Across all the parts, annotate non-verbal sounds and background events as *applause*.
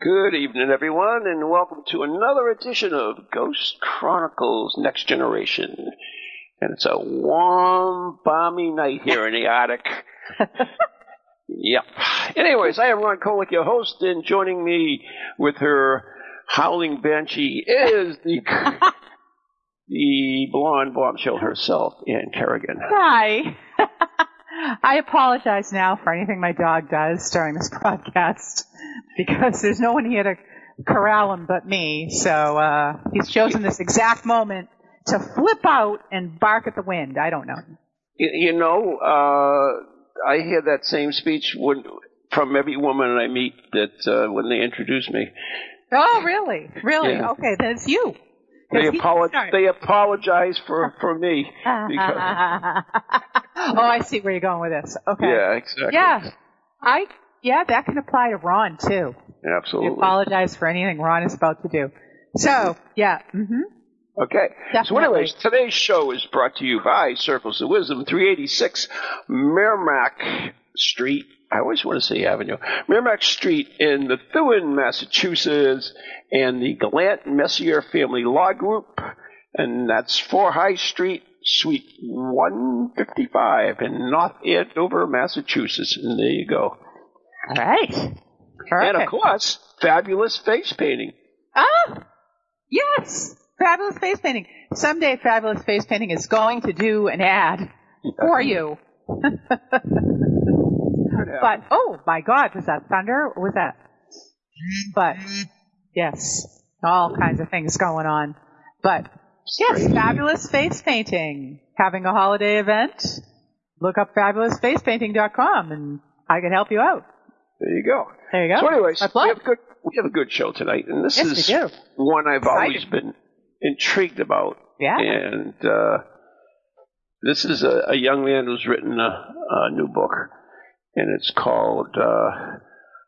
Good evening, everyone, and welcome to another edition of Ghost Chronicles Next Generation. And it's a warm, balmy night here in the attic. *laughs* yep. Anyways, I am Ron Kolek, your host, and joining me with her howling banshee is the *laughs* the blonde bombshell herself, Anne Kerrigan. Hi. *laughs* I apologize now for anything my dog does during this *laughs* broadcast because there's no one here to corral him but me. So uh, he's chosen this exact moment to flip out and bark at the wind. I don't know. You, you know, uh, I hear that same speech when, from every woman I meet that uh, when they introduce me. Oh, really? Really? Yeah. Okay, then it's you. They, *laughs* apolo- they apologize for, for me. Because, *laughs* oh, I see where you're going with this. Okay. yeah, exactly. Yeah. I yeah, that can apply to Ron too. Absolutely. apologize for anything Ron is about to do. So, yeah. Mm-hmm. Okay. So, anyways, today's show is brought to you by Circles of Wisdom, 386 Merrimack Street. I always want to say Avenue. Merrimack Street in the Methuen, Massachusetts, and the Gallant Messier Family Law Group, and that's 4 High Street, Suite 155 in North Andover, Massachusetts. And there you go. All right. And of course, fabulous face painting. Ah, yes. Fabulous face painting. Someday Fabulous Face Painting is going to do an ad for you. *laughs* but, oh my god, was that thunder or was that? But, yes, all kinds of things going on. But, yes, Fabulous Face Painting. Having a holiday event? Look up fabulousfacepainting.com and I can help you out. There you go. There you go. So, anyways, we have a good we have a good show tonight, and this Yes, is one I've always been intrigued about. Yeah. And uh, this is a, a young man who's written a, a new book, and it's called uh,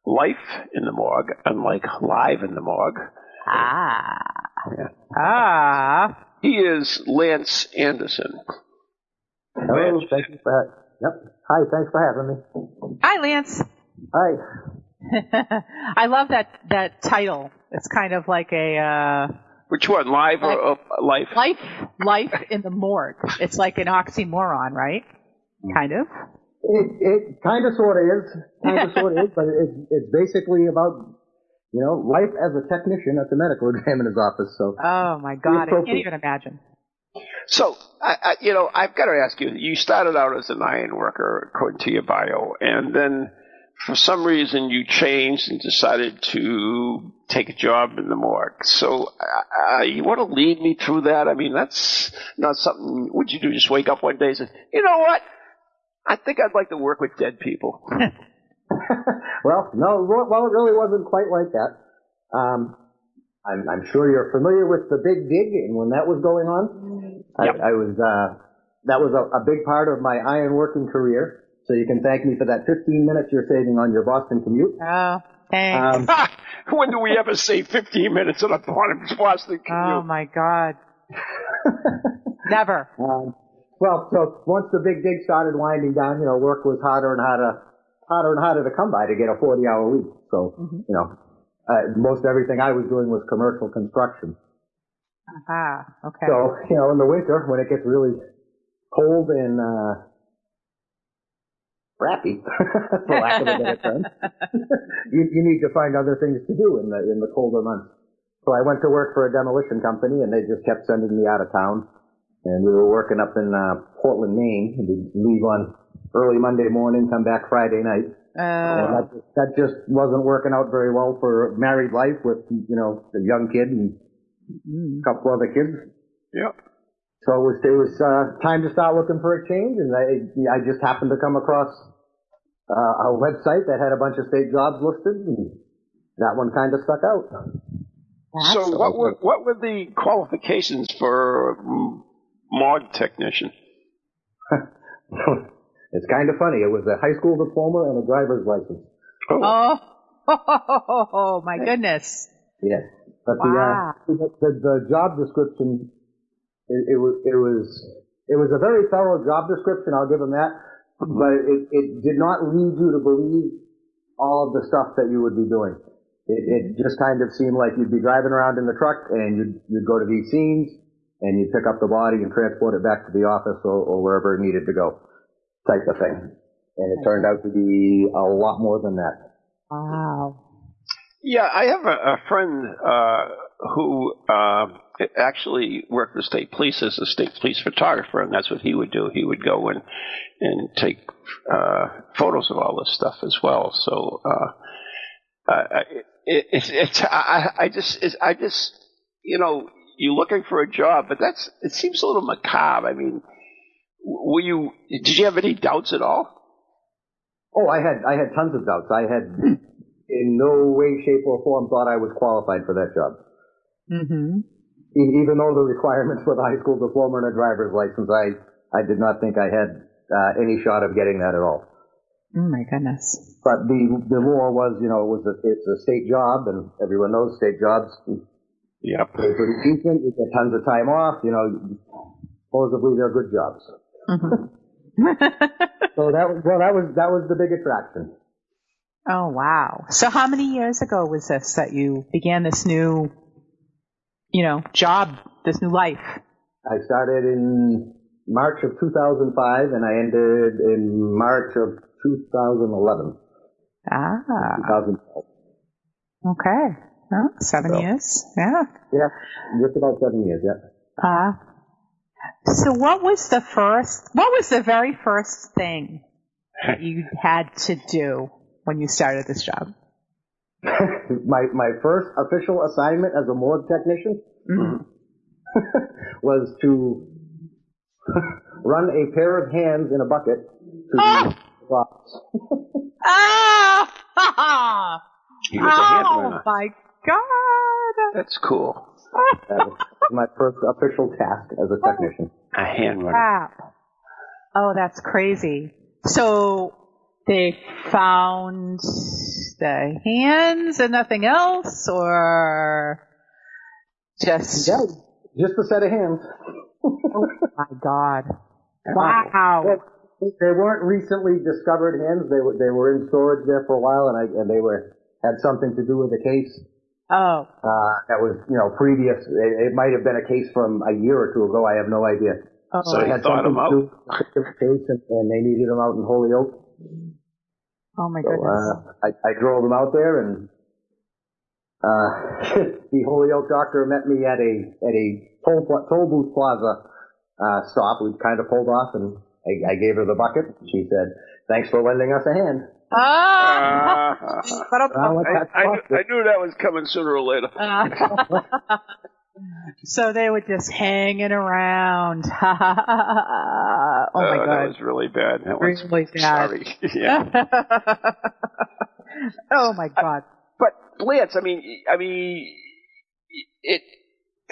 "Life in the Morgue," unlike "Live in the Morgue." Ah. Yeah. Ah. He is Lance Anderson. Hello, Lance. thank you for ha- Yep. Hi, thanks for having me. Hi, Lance. Hi. *laughs* I love that that title. It's kind of like a uh, Which one, Live or, or Life? life life in the morgue. It's like an oxymoron, right? Kind of. It it kind of sort of is, kind of *laughs* sort of is, but it's it's basically about you know life as a technician at the medical *laughs* examiner's office. So Oh my God, I can't even imagine. So, I, I, you know, I've got to ask you. You started out as an iron worker, according to your bio, and then for some reason you changed and decided to take a job in the morgue. So, uh, uh, you want to lead me through that? I mean, that's not something. Would you do? Just wake up one day and say, "You know what? I think I'd like to work with dead people." *laughs* *laughs* well, no, well, well, it really wasn't quite like that. Um, I'm, I'm sure you're familiar with the Big Dig, and when that was going on, I, Yep. I was uh, that was a, a big part of my iron working career. So you can thank me for that 15 minutes you're saving on your Boston commute. Oh, thanks. Um, *laughs* when do we ever save 15 minutes on a Boston commute? oh my God. Never. Um, well, so once the big dig started winding down, you know, work was harder and harder, harder and harder to come by to get a 40 hour week. So, you know, uh, most everything I was doing was commercial construction. Ah, okay. So, you know, in the winter when it gets really cold and, uh, crappy, *laughs* for lack of a better term, *laughs* you, you need to find other things to do in the, in the colder months. So I went to work for a demolition company and they just kept sending me out of town. And we were working up in, uh, Portland, Maine. We'd leave on early Monday morning, come back Friday night. And Uh, that, that just wasn't working out very well for married life with, you know, a young kid and mm. a couple other kids. Yep. So it was, it was, uh, time to start looking for a change and I, I just happened to come across, uh, a website that had a bunch of state jobs listed and that one kind of stuck out. so what were what were the qualifications for morgue technician? *laughs* it's kind of funny. It was a high school diploma and a driver's license. Oh, oh, *laughs* my goodness. Yes. But Wow. the, uh, the, the job description, it, it was, it was, it was a very thorough job description, I'll give them that, but it, it did not lead you to believe all of the stuff that you would be doing. It, it just kind of seemed like you'd be driving around in the truck and you'd, you'd go to these scenes and you'd pick up the body and transport it back to the office or, or wherever it needed to go, type of thing. And it turned out to be a lot more than that. Wow. Yeah, I have a, a friend uh, who uh, actually worked for state police as a state police photographer, and that's what he would do. He would go and and take uh, photos of all this stuff as well. So uh, I- it, it's it's I, I just it's, I just you know you're looking for a job, but that's it seems a little macabre. I mean, were you did you have any doubts at all? Oh, I had I had tons of doubts. I had in no way, shape, or form thought I was qualified for that job. Mm-hmm. E- Even though the requirements for the high school diploma and a driver's license, I I did not think I had uh, any shot of getting that at all. Oh my goodness. But the the lure was, you know, it was a, it's a state job, and everyone knows state jobs Yep. pay pretty decent. You get tons of time off. You know, supposedly they're good jobs. *laughs* So that was well, that was that was the big attraction. oh wow. So how many years ago was this that you began this new, you know, job, this new life? I started in March of 2005 and I ended in March of 2011. Ah, 2012. okay. Oh, seven So- years. Yeah. Yeah, just about seven years, yeah. Uh, so what was the first, what was the very first thing that you had to do when you started this job? *laughs* my, my first official assignment as a morgue technician Mhm. *laughs* was to *laughs* run a pair of hands in a bucket to Ah! the rocks. Ah! He was a hand oh my god! That's cool. That was my first official task as a technician. A hand runner. Oh, that's crazy. So they found the hands and nothing else, or just Yeah, just a set of hands. oh my god! *laughs* Wow. Well, they weren't recently discovered hands. They were they were in storage there for a while, and I and they were had something to do with the case. Oh, Uh, that was you know previous. It, it might have been a case from a year or two ago. I have no idea. oh, So It they had thought something him to do with the case, and, and they needed them out in Holyoke. oh my So goodness. uh, I, I drove them out there, and uh, *laughs* the Holyoke doctor met me at a at a toll, toll booth plaza uh, stop. We kind of pulled off, and I, I gave her the bucket. She said, "Thanks for lending us a hand." Ah! Well, I, I, knew, I knew that was coming sooner or later. Uh, *laughs* so they were just hanging around. *laughs* oh my Uh, That god. was really bad. That was Really bad. sorry. *laughs* yeah. oh my god. But Lance, I mean, I mean, it.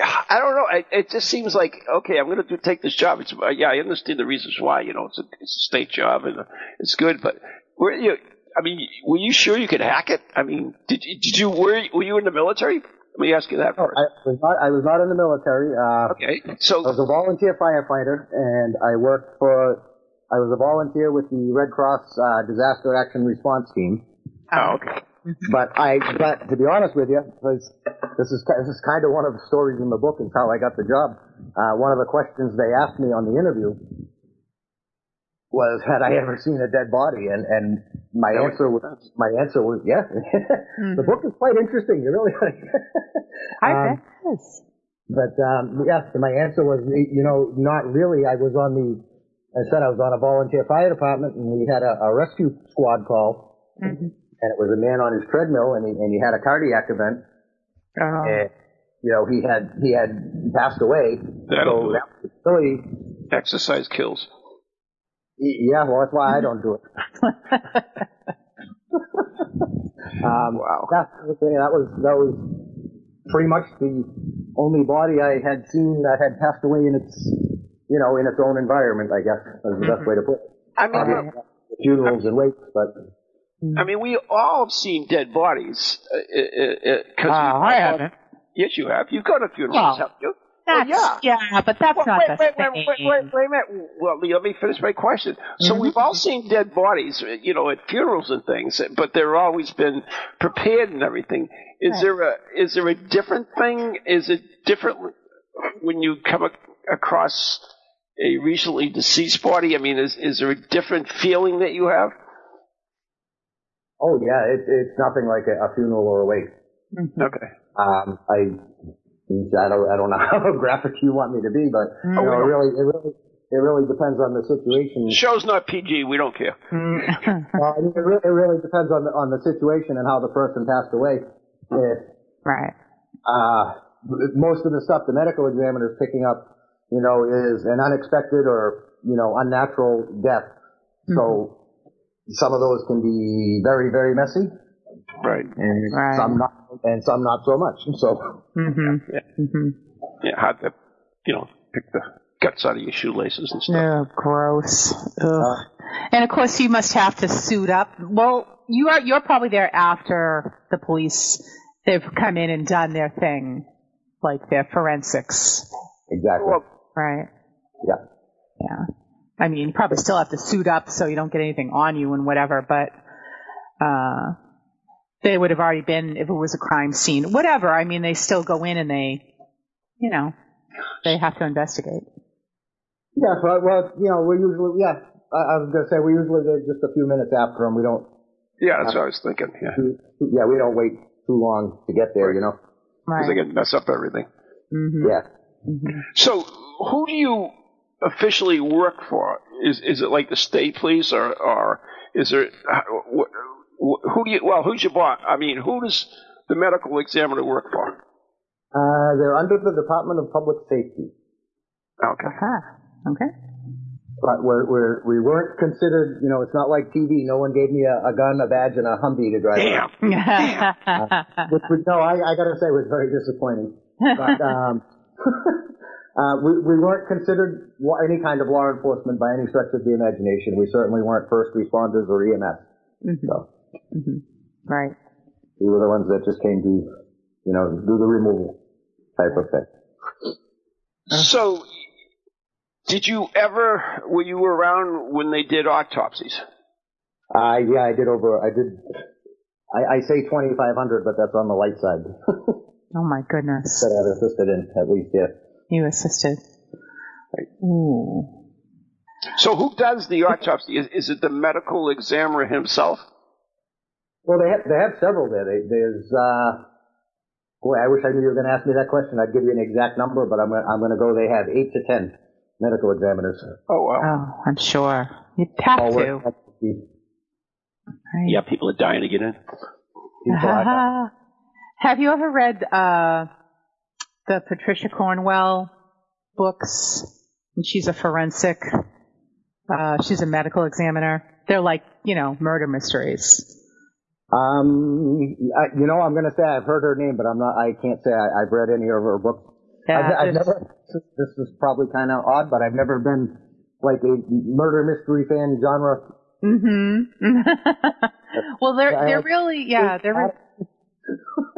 I don't know. It, it just seems like okay. I'm going to take this job. It's uh, yeah. I understand the reasons why. You know, it's a it's a state job and uh, it's good. But were you? I mean, were you sure you could hack it? I mean, did you, did you were you, were you in the military? Let me ask you that first. I was not. I was not in the military. Uh, okay, I was a volunteer firefighter, and I worked for. I was a volunteer with the Red Cross uh, Disaster Action Response Team. oh, okay. But I, but to be honest with you, because this is this is kind of one of the stories in the book is how I got the job. Uh, one of the questions they asked me on the interview was, had I ever seen a dead body? And and my That answer was sense. my answer was yes. *laughs* the book is quite interesting. You really. *laughs* I Um, bet it is. But um, yes, my answer was, you know, not really. I was on the, I said I was on a volunteer fire department, and we had a, a rescue squad call, Mhm. and it was a man on his treadmill, and he, and he had a cardiac event, Oh. and you know he had he had passed away. That'll so that was really, Exercise kills. Yeah. Well, that's why I don't do it. *laughs* Um, Wow. That, that was that was pretty much the only body I had seen that had passed away in its you know in its own environment. I guess is the best way to put it. I mean, Obviously, funerals and wakes, but I mean, we all have seen dead bodies. Uh, uh, uh, 'cause Oh, we- I haven't. Yes, you have. You've gone to funerals, Well, haven't you? That's, Well, yeah. but that's Well, not wait, the wait, same. wait, wait, wait, wait a minute. Well, let me finish my question. So Mm-hmm. we've all seen dead bodies, you know, at funerals and things, but they're always been prepared and everything. Is Right. there a is there a different thing? Is it different when you come ac- across a recently deceased body? I mean, is is there a different feeling that you have? oh yeah, it, it's nothing like a, a funeral or a wake. Okay. Um, I I don't I don't know *laughs* how graphic you want me to be, but you know, it really it really it really depends on the situation. Show's not PG. We don't care. Well, I mean, it, really, it really depends on the on the situation and how the person passed away. If right. uh, most of the stuff the medical examiner is picking up, you know, is an unexpected or you know unnatural death. So some of those can be very very messy, Right. and Right. some not, and some not so much. So Mm-hmm. Yeah. Mm-hmm. Yeah. Hard to, you know, pick the guts out of your shoelaces and stuff. Oh, gross. Ugh. and of course, you must have to suit up. Well, you are. You're probably there after the police. They've come in and done their thing, like their forensics, exactly, Well, right? yeah. Yeah. I mean, you probably still have to suit up so you don't get anything on you and whatever, but uh, they would have already been if it was a crime scene. Whatever. I mean, they still go in and they, you know, they have to investigate. Yeah, well, well, you know, we're usually, yeah, I, I was gonna say, we're usually there just a few minutes after them. We don't, yeah, that's what I was thinking. Yeah. do- yeah, we don't wait too long to get there, you know? Because they Right. can mess up everything. hmm Yeah. So, who do you officially work for? Is is it like the state police, or or is there uh, wh- wh- who do you? Well, who's your boss? I mean, who does the medical examiner work for? Uh, they're under the Department of Public Safety. Okay. Aha. Okay. But we're, we're, we weren't considered, you know, it's not like TV. No one gave me a, a gun, a badge, and a Humvee to drive around. Damn. *laughs* Which was, no, I, I gotta say was very disappointing. But, um, *laughs* uh, we, we weren't considered any kind of law enforcement by any stretch of the imagination. We certainly weren't first responders or EMS. Mhm. So Mhm. Right. we were the ones that just came to, you know, do the removal type of thing. So, did you ever? Were you around when they did autopsies? Uh, yeah, I did over, I did, I, I say 2,500, but that's on the light side. *laughs* Oh my goodness. that I've assisted in, at least, yeah. You assisted. Ooh. So, who does the autopsy? Is, is it the medical examiner himself? Well, they have, they have several there. They, there's, uh, boy, I wish I knew you were going to ask me that question. I'd give you an exact number, but I'm, gonna- I'm going to go. They have eight to ten medical examiners. Oh wow. Oh, I'm sure. You'd have All to. work at the- Right. Yeah, people are dying to get in. people I- *laughs* Have you ever read uh, the Patricia Cornwell books? And she's a forensic. Uh, she's a medical examiner. They're like, you know, murder mysteries. Um, I, you know, I'm going to say I've heard her name, but I'm not. I can't say I, I've read any of her books. Yeah, I've, I've never. This is probably kind of odd, but I've never been like a murder mystery fan genre. Mm-hmm. *laughs* well, they're they're really yeah they're re-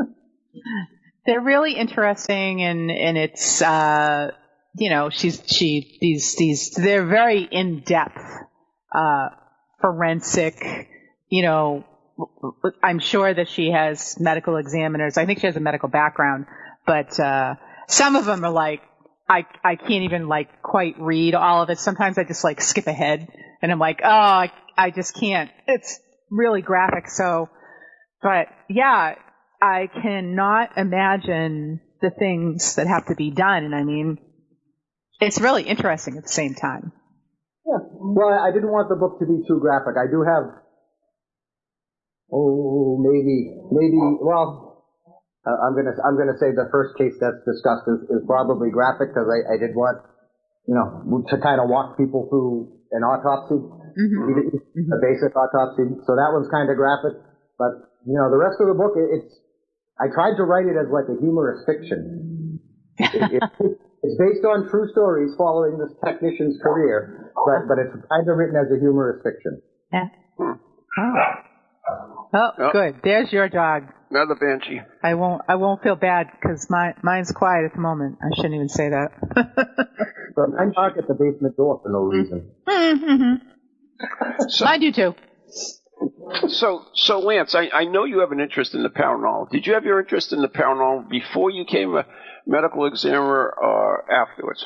*laughs* they're really interesting and and it's uh you know she's she these these they're very in depth uh forensic you know I'm sure that she has medical examiners I think she has a medical background but uh some of them are like I I can't even like quite read all of it sometimes I just like skip ahead and I'm like oh I I just can't it's really graphic so but yeah I cannot imagine the things that have to be done. And I mean, it's really interesting at the same time. Yeah. Well, I didn't want the book to be too graphic. I do have, oh, maybe, maybe, well, uh, I'm gonna, I'm gonna say the first case that's discussed is, is probably graphic because I, I did want, you know, to kind of walk people through an autopsy, Mm-hmm. even- a basic autopsy. So that one's kind of graphic. but you know, the rest of the book, it, it's I tried to write it as like a humorous fiction. It, it, it's based on true stories following this technician's career, but but it's kind of written as a humorous fiction. Yeah. Oh. Oh, Oh. good. There's your dog. Another banshee. I won't. I won't feel bad because my mine's quiet at the moment. I shouldn't even say that. So I knock at the basement door for no reason. So, I do too. so, so Lance, I, I know you have an interest in the paranormal. Did you have your interest in the paranormal before you became a medical examiner or afterwards?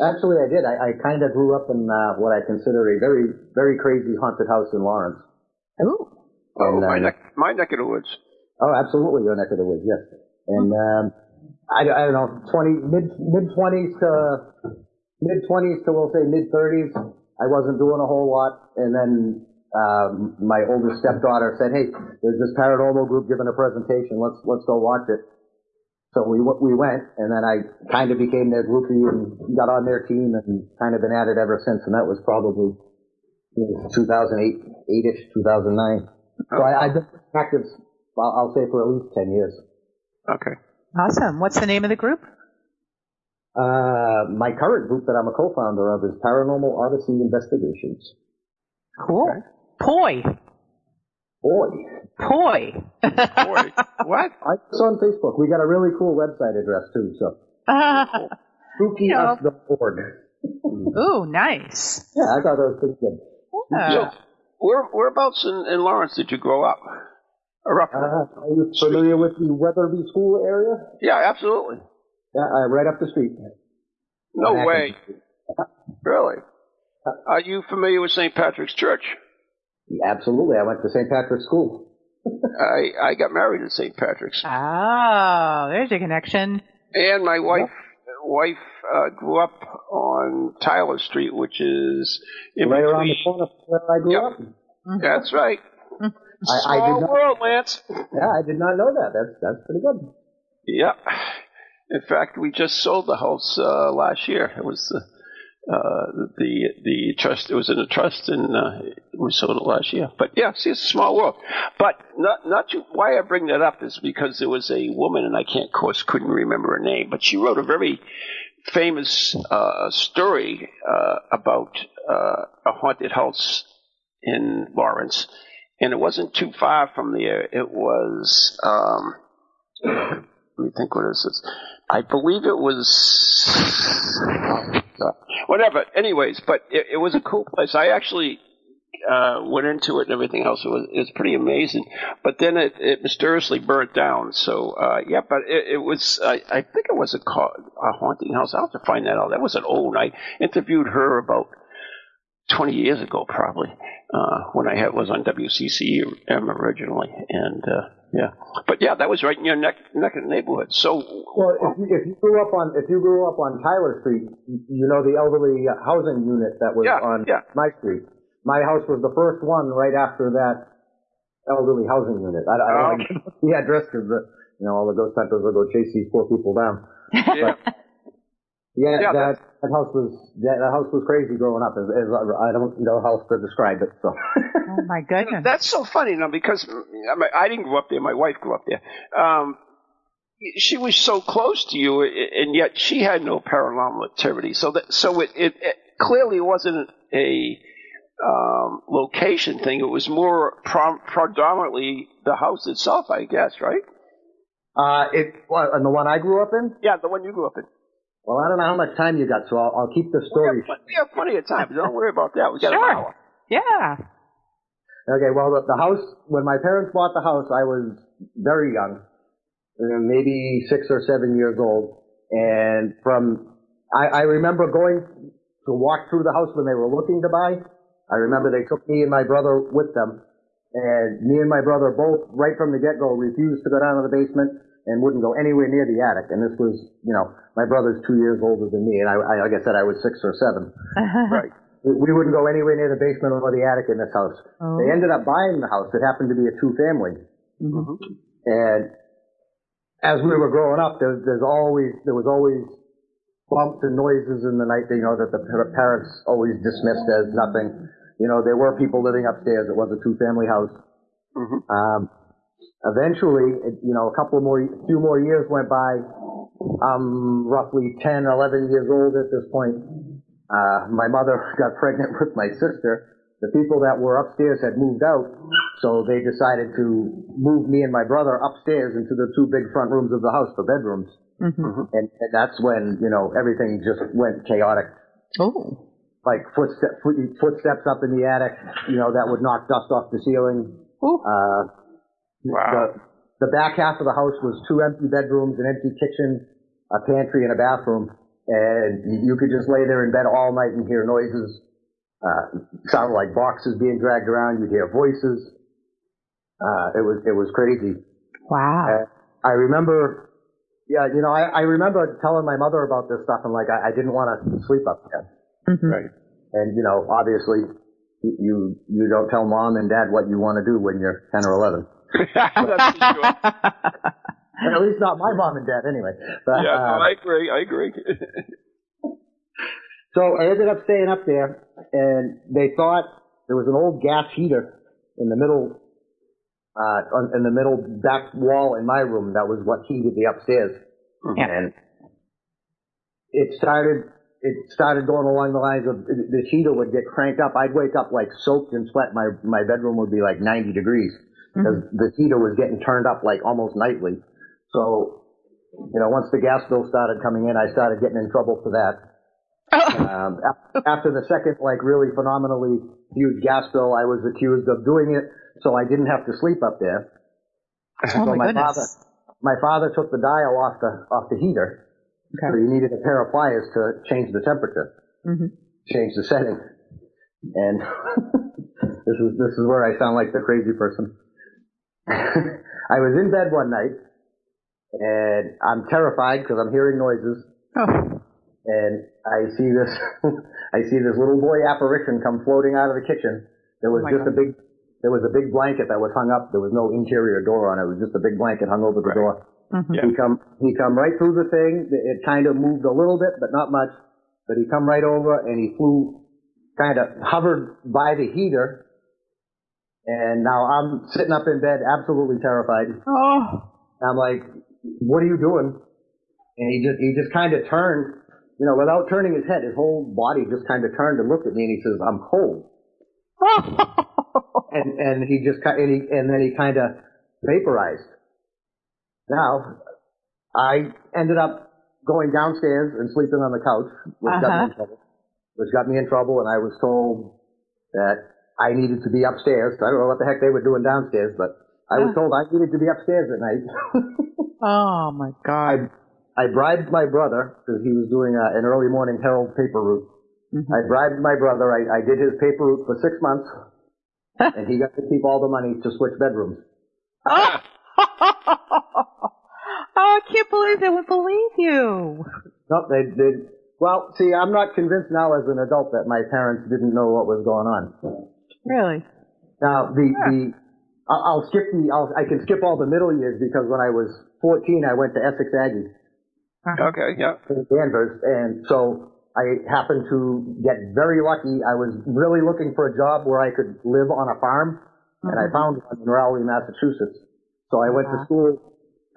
Actually, I did. I, I kind of grew up in uh, what I consider a very very crazy haunted house in Lawrence. Ooh. Oh, And, uh, my neck, my neck of the woods. Oh, absolutely, your neck of the woods, yes. And um, I, I don't know, twenty mid mid twenties to mid twenties to we'll say mid thirties. I wasn't doing a whole lot, and then um, my older stepdaughter said, "Hey, there's this paranormal group giving a presentation. Let's let's go watch it." So we we went, and then I kind of became their groupie and got on their team, and kind of been at it ever since. And that was probably 2008, eight-ish, 2009. So I, I've been active, I'll, I'll say, for at least 10 years. Okay. Awesome. What's the name of the group? Uh, my current group that I'm a co-founder of is Paranormal Odyssey Investigations. Cool. Poi. Boy, Poi. Boy, *laughs* what? I, it's on Facebook. We got a really cool website address too, so *laughs* Spooky as the board. Ooh, nice. Yeah, I thought that was pretty good. Yeah. So, where, whereabouts in, in Lawrence did you grow up? Or roughly? Uh, are you familiar with the Wetherbee School area? yeah, absolutely. Yeah, uh, right up the street. No On way. Atkinson. *laughs* Really? Are you familiar with St. Patrick's Church? Absolutely. I went to St. Patrick's School. *laughs* I, I got married at St. Patrick's. Oh, there's your connection. And my wife wife uh, grew up on Tyler Street, which is in Right around the corner from where I grew Yep. up. That's right. I, I Small did not, world, Lance. yeah, I did not know that. That's, that's pretty good. Yep. In fact, we just sold the house uh, last year. It was the uh, the the trust. It was in a trust, and uh, it last year. But yeah, see, it's a small world. But not not why I bring that up is because there was a woman, and I can't, of course, couldn't remember her name, but she wrote a very famous uh, story uh, about uh, a haunted house in Lawrence, and it wasn't too far from there. It was. Um, let me think. What is this? I believe it was. oh, Whatever. Anyways, but it, it was a cool place. I actually uh, went into it and everything else. It was, it was pretty amazing. But then it, it mysteriously burnt down. So uh, yeah, but it, it was. I, I think it was a, ca- a haunting house. I'll have to find that out. That was an old. I interviewed her about 20 years ago, probably, uh, when I had, was on WCCM originally. And, uh, yeah. But yeah, that was right in your neck, neck of the neighborhood. So, Well, if you, if you grew up on if you grew up on Tyler Street, you know the elderly housing unit that was Yeah, on yeah. my street. My house was the first one right after that elderly housing unit. I, I don't want to give the address because you know all the ghost hunters will go chase these poor people down. yeah. Yeah, Yeah, that, that house was that, that house was crazy growing up. As, as I don't know how else to describe it. So *laughs* Oh my goodness. That's so funny now because I, mean, I didn't grow up there. My wife grew up there. Um, she was so close to you, and yet she had no paranormal activity. So that so it, it, it clearly wasn't a um, location thing. It was more pro- predominantly the house itself, I guess, right? uh, it well, and the one I grew up in. Yeah, the one you grew up in. Well, I don't know how much time you got, so I'll, I'll keep the We story. have, we have plenty of time. Don't worry about that. We got an Sure. hour. yeah. Okay, well, the, the house, when my parents bought the house, I was very young, uh, maybe six or seven years old. And from, I, I remember going to walk through the house when they were looking to buy. I remember they took me and my brother with them. And me and my brother both, right from the get-go, refused to go down to the basement and wouldn't go anywhere near the attic. And this was, you know, my brother's two years older than me. And I, I like I said, I was six or seven. *laughs* Right. We we wouldn't go anywhere near the basement or the attic in this house. Oh. They ended up buying the house. It happened to be a two family. mm-hmm. And as we were growing up, there, there's always, there was always bumps and noises in the night, you know, that the parents always dismissed as nothing. You know, there were people living upstairs. It was a two family house. Mm-hmm. Um, eventually, you know, a couple more, a few more years went by. I'm roughly 10, 11 years old at this point. Uh, my mother *laughs* got pregnant with my sister. The people that were upstairs had moved out, so they decided to move me and my brother upstairs into the two big front rooms of the house for bedrooms. Mm-hmm. And, and that's when, you know, everything just went chaotic. Oh. Like footstep, footsteps up in the attic, you know, that would knock dust off the ceiling. Ooh. Uh, Wow. the, the back half of the house was two empty bedrooms, an empty kitchen, a pantry, and a bathroom. And you, you could just lay there in bed all night and hear noises. Uh, sounded like boxes being dragged around. You'd hear voices. Uh, it was, it was crazy. Wow. Uh, I remember, yeah, you know, I, I remember telling my mother about this stuff and like, I, I didn't want to sleep up there. Mhm. Right. And, you know, obviously, you, you, you don't tell mom and dad what you want to do when you're 10 or 11. That's for sure. At least not my mom and dad anyway. But, Yeah, uh, I agree. I agree. *laughs* so I ended up staying up there and they thought there was an old gas heater in the middle, uh, on, in the middle back wall in my room that was what heated the upstairs. Yeah. And it started, it started going along the lines of the heater would get cranked up. I'd wake up like soaked in sweat. My, my bedroom would be like 90 degrees because the heater was getting turned up like almost nightly. So, you know, once the gas bill started coming in, I started getting in trouble for that. *laughs* Um, after the second, like, really phenomenally huge gas bill, I was accused of doing it so I didn't have to sleep up there. Oh so my my father, my father took the dial off the off the heater. So you needed a pair of pliers to change the temperature, Mhm. change the setting. And *laughs* this is this is where I sound like the crazy person. *laughs* I was in bed one night, and I'm terrified because I'm hearing noises Oh. and I see this, *laughs* I see this little boy apparition come floating out of the kitchen. There was Oh my just a big, there was a big blanket that was hung up. There was no interior door on it. It was just a big blanket hung over the Right. door. Mhm. Yeah. He come, he come right through the thing. It kind of moved a little bit, but not much. But he come right over and he flew, kind of hovered by the heater. And now I'm sitting up in bed, absolutely terrified. Oh. I'm like, what are you doing? And he just, he just kind of turned, you know, without turning his head, his whole body just kind of turned and looked at me and he says, I'm cold. *laughs* And, and he just, and he, and then he kind of vaporized. Now, I ended up going downstairs and sleeping on the couch, which got me Uh-huh. in trouble, which got me in trouble and I was told that I needed to be upstairs. I don't know what the heck they were doing downstairs, but I was told I needed to be upstairs at night. *laughs* oh my God. I, I bribed my brother because he was doing uh an early morning Herald paper route. Mhm. I bribed my brother. I, I did his paper route for six months, *laughs* and he got to keep all the money to switch bedrooms. Oh. *laughs* oh, I can't believe they would believe you. No, they did. Well, see, I'm not convinced now as an adult that my parents didn't know what was going on. Really? Now, the the I'll, I'll skip the I'll, I can skip all the middle years because when I was 14, I went to Essex Aggie. okay, yeah. in Danvers, and so I happened to get very lucky. I was really looking for a job where I could live on a farm, and I found one in Rowley, Massachusetts. So I went to school.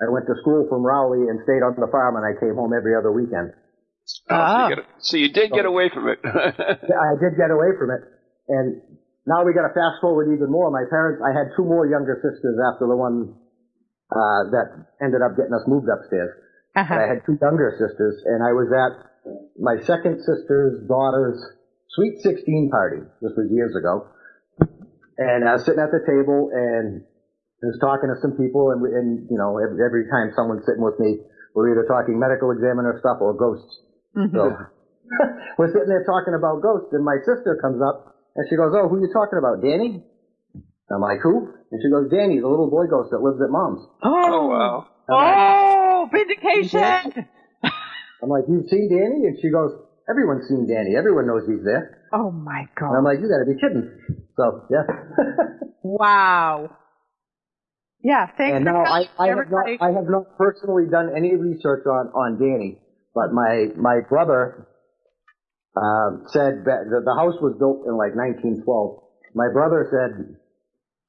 I went to school from Rowley and stayed on the farm, and I came home every other weekend. Oh, so, Ah. you get, so you did get away from it. *laughs* I did get away from it, and now we got to fast forward even more. My parents, I had two more younger sisters after the one uh, that ended up getting us moved upstairs. Uh-huh. I had two younger sisters, and I was at my second sister's daughter's sweet 16 party. This was years ago. And I was sitting at the table and I was talking to some people, and, we, and you know, every, every time someone's sitting with me, we're either talking medical examiner stuff or ghosts. Mhm. So *laughs* we're sitting there talking about ghosts, and my sister comes up and she goes, "Oh, who are you talking about, Danny?" I'm like, "Who?" And she goes, "Danny, the little boy ghost that lives at mom's." oh, oh wow. Oh, vindication! I'm like, "You've seen Danny?" And she goes, "Everyone's seen Danny. Everyone knows he's there." Oh my And I'm like, "You got to be kidding!" So yeah. Wow. Yeah, thanks and now I, I have not. I have not personally done any research on on Danny, but my my brother um, said that the, the house was built in like 1912. My brother said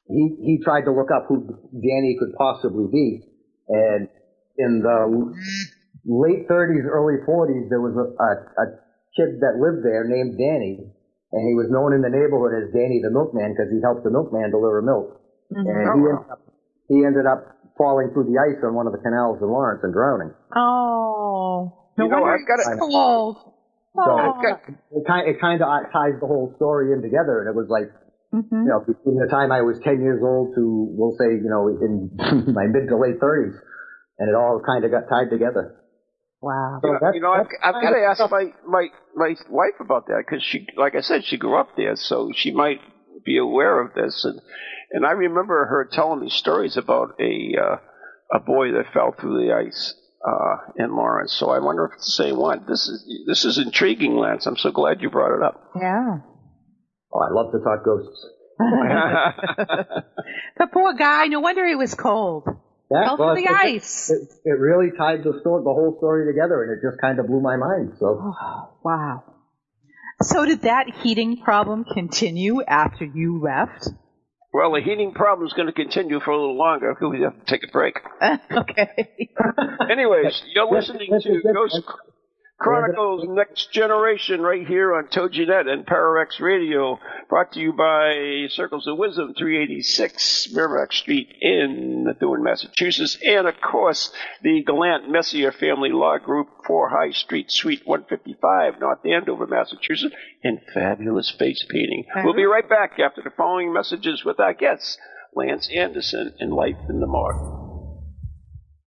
he he tried to look up who Danny could possibly be, and in the late 30s, early 40s, there was a, a, a kid that lived there named Danny, and he was known in the neighborhood as Danny the Milkman because he helped the milkman deliver milk. And he ended, up, he ended up falling through the ice on one of the canals in Lawrence and drowning. Oh. No You know, wonder I've got it's a- cold. So Oh. it kind it kind of ties the whole story in together, and it was like Mhm. you know between the time I was 10 years old to we'll say you know in *laughs* my mid to late 30s, and it all kind of got tied together. Wow. So You know, that's- you know, I've, I've got to ask stuff- my, my my wife about that because she, like I said, she grew up there, so she might be aware of this. And and I remember her telling me stories about a uh, a boy that fell through the ice uh, in Lawrence. So I wonder if it's the same one. This is this is intriguing, Lance. I'm so glad you brought it up. Yeah. Oh, I love to talk ghosts. *laughs* the poor guy. No wonder he was cold. Yeah, Fell well, through the it- ice. It, it really tied the story, the whole story together, and it just kind of blew my mind. So Oh, wow. So did that heating problem continue after you left? Well, the heating problem is going to continue for a little longer because we have to take a break. *laughs* okay. Anyways, you're listening Yes, yes, to Ghost yes. Chronicles Next Generation right here on TogiNet and ParaX Radio, brought to you by Circles of Wisdom, 386 Merrimack Street in Methuen, Massachusetts, and of course the Gallant Messier Family Law Group, 4 High Street, Suite 155, North Andover, Massachusetts, and fabulous face painting. We'll be right back after the following messages with our guests, Lance Anderson and Life in the Morgue.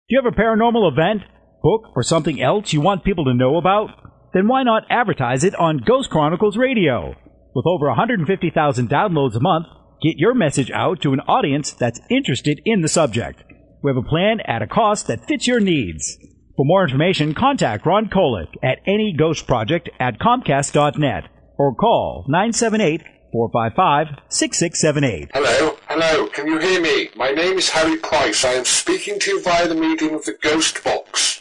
Do you have a paranormal event, book, or something else you want people to know about? Then why not advertise it on Ghost Chronicles Radio? With over 150,000 downloads a month, get your message out to an audience that's interested in the subject. We have a plan at a cost that fits your needs. For more information, contact Ron Kolek at any ghost project at Comcast.net or call 978 455 6678. Hello, hello, can you hear me? My name is Harry Price. I am speaking to you via the medium of the Ghost Box.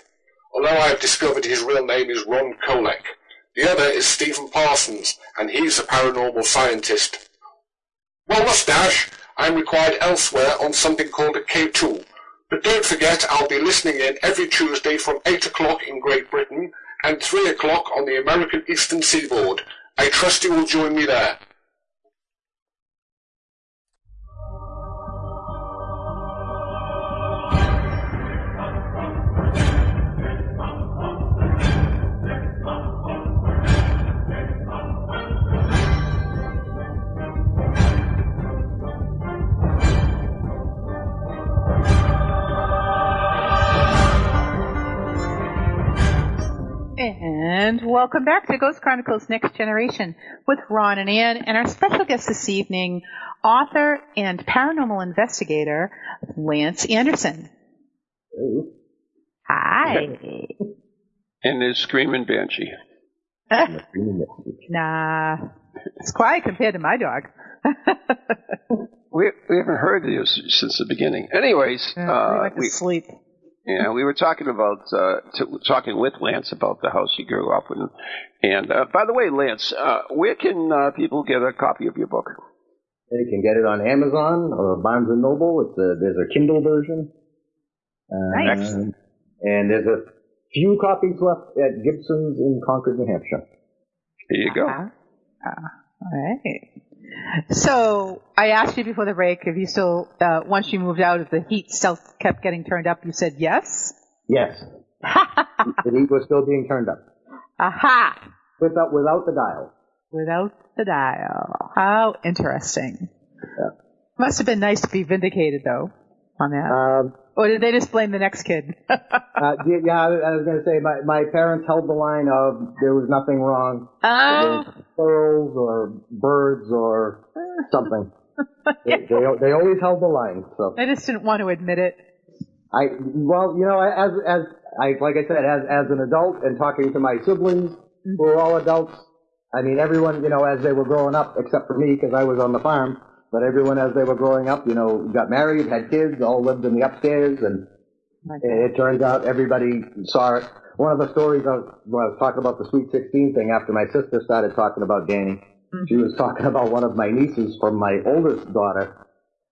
although I have discovered his real name is Ron Kolek. The other is Stephen Parsons, and he's a paranormal scientist. Well, mustache, I'm required elsewhere on something called a K2. But don't forget, I'll be listening in every Tuesday from 8 o'clock in Great Britain and 3 o'clock on the American Eastern Seaboard. I trust you will join me there. And welcome back to Ghost Chronicles Next Generation with Ron and Anne and our special guest this evening, author and paranormal investigator Lance Anderson. Hi. And his screaming banshee. *laughs* nah, it's quiet compared to my dog. *laughs* We, we haven't heard you since the beginning. Anyways, Uh, uh, we went to we, sleep. Yeah, we were talking about uh, t- talking with Lance about the house he grew up in. And uh, by the way, Lance, uh, where can uh, people get a copy of your book? They can get it on Amazon or Barnes and Noble. It's a, there's a Kindle version. Nice. Um, And there's a few copies left at Gibson's in Concord, New Hampshire. Here you go. Uh, uh, all right. So I asked you before the break if you still, uh, once you moved out, if the heat still kept getting turned up. You said yes. Yes, *laughs* the heat was still being turned up Aha! without without the dial. Without the dial. How interesting. Must have been nice to be vindicated, though, on that. Um, or did they just blame the next kid? *laughs* uh, yeah, yeah, I was- going to say my my parents held the line of there was nothing wrong. oh, Squirrels or birds or something. *laughs* They, they, they always held the line. So I just didn't want to admit it. I, well, you know, as, as, I, like I said, as, as an adult and talking to my siblings who are all adults, I mean, everyone, you know, as they were growing up, except for me because I was on the farm, but everyone as they were growing up, you know, got married, had kids, all lived in the upstairs, and it, it turns out everybody saw it. One of the stories I was, when I was talking about the Sweet 16 thing after my sister started talking about Danny, mm-hmm. she was talking about one of my nieces from my oldest daughter,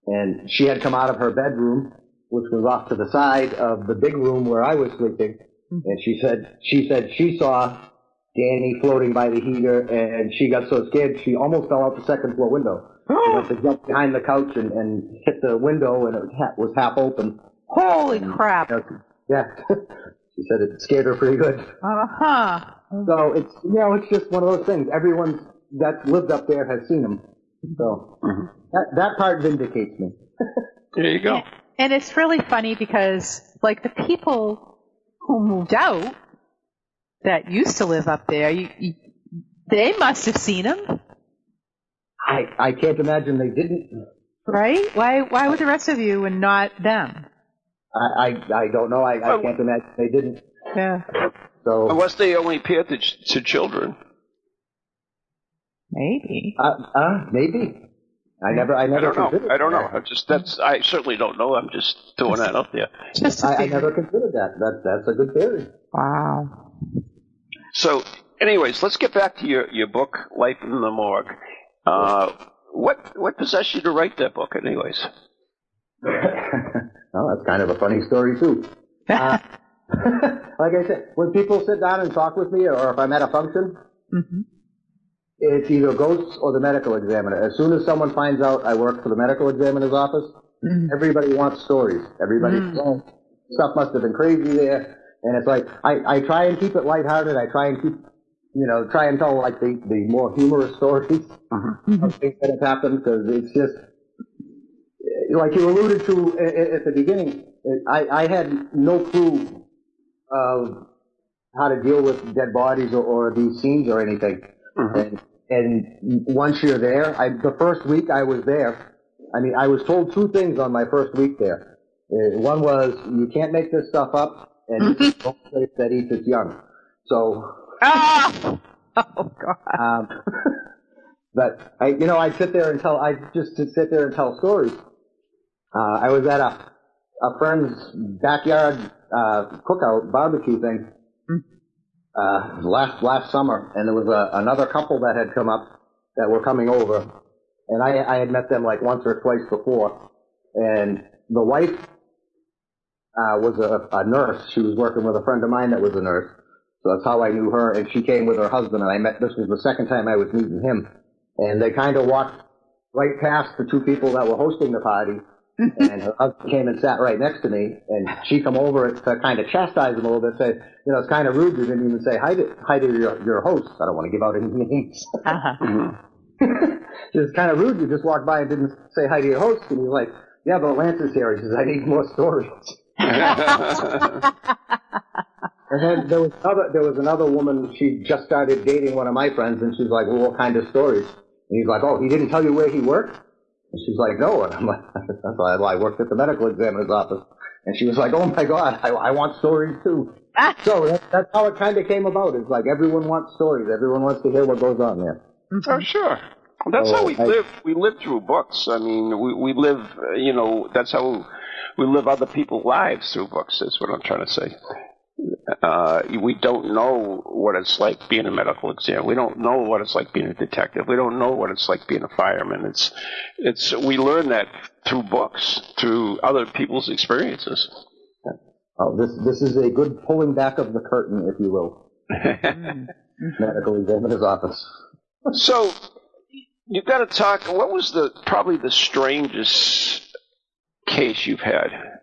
and she had come out of her bedroom, which was off to the side of the big room where I was sleeping, mm-hmm. and she said she said she saw Danny floating by the heater, and she got so scared she almost fell out the second floor window. She went to jump behind the couch and, and hit the window, and it was half, was half open. Holy crap. Yeah, *laughs* she said it scared her pretty good. Uh huh. So it's you know it's just one of those things. Everyone that lived up there has seen them. So that that part vindicates me. There you go. And it's really funny because, like, the people who moved out that used to live up there, you, you, they must have seen him, I I can't imagine they didn't. right? Why why would the rest of you and not them? I I, I don't know. I, I Well- can't imagine they didn't. Yeah, So Unless they only appear to, to children. maybe. uh, uh maybe. I never I I never don't know. considered I don't know. that. I just that's I certainly don't know. I'm just throwing that out there. Just a I, I theory. never considered that. That that's a good theory. Wow. So, anyways, let's get back to your, your book, Life in the Morgue. Uh, what what possessed you to write that book, anyways? *laughs* well, that's kind of a funny story too. *laughs* Uh, *laughs* like I said, when people sit down and talk with me, or if I'm at a function, hmm it's either ghosts or the medical examiner. As soon as someone finds out I work for the medical examiner's office, everybody wants stories. Everybody, oh, stuff must have been crazy there. And it's like, I, I try and keep it lighthearted. I try and keep, you know, try and tell like the, the more humorous stories uh-huh. of things that have happened because it's just, like you alluded to at the beginning, I, I had no clue of how to deal with dead bodies or, or these scenes or anything. Uh-huh. And, and once you're there, I, the first week I was there, I mean, I was told two things on my first week there. Uh, one was, you can't make this stuff up, and it's a place that eats its young. So, Ah! *laughs* Oh God. um, but I, you know, I'd sit there and tell, I just to sit there and tell stories. Uh, I was at a, a friend's backyard, uh, cookout barbecue thing, uh, last, last summer, and there was a, another couple that had come up that were coming over, and I, I had met them like once or twice before, and the wife, uh, was a, a nurse. She was working with a friend of mine that was a nurse. So that's how I knew her, and she came with her husband, and I met, this was the second time I was meeting him, and they kind of walked right past the two people that were hosting the party, *laughs* and her husband came and sat right next to me, and she come over to kind of chastise him a little bit, said, you know, it's kind of rude you didn't even say hi to, hi to your, your host. I don't want to give out any *laughs* names. Uh-huh. *laughs* it's kind of rude you just walked by and didn't say hi to your host, and he's like, yeah, but Lance is here. He says, I need more stories. And then there was another there was another woman. She just started dating one of my friends, and she's like, "Well, what kind of stories?" And he's like, "Oh, he didn't tell you where he worked." And she's like, "No." *laughs* And I'm like, "That's why I worked at the medical examiner's office." And she was like, "Oh my God, I, I want stories too." so that, that's how it kind of came about. It's like everyone wants stories. Everyone wants to hear what goes on there. Oh, sure. That's Oh, how we I- live. We live through books. I mean, we, we live, uh, you know, that's how we live other people's lives through books, is what I'm trying to say. Uh, we don't know what it's like being a medical examiner. We don't know what it's like being a detective. We don't know what it's like being a fireman. It's, it's, we learn that through books, through other people's experiences. Oh, this this is a good pulling back of the curtain, if you will. *laughs* Medical examiner's office. So, you've got to talk. What was the probably the strangest case you've had?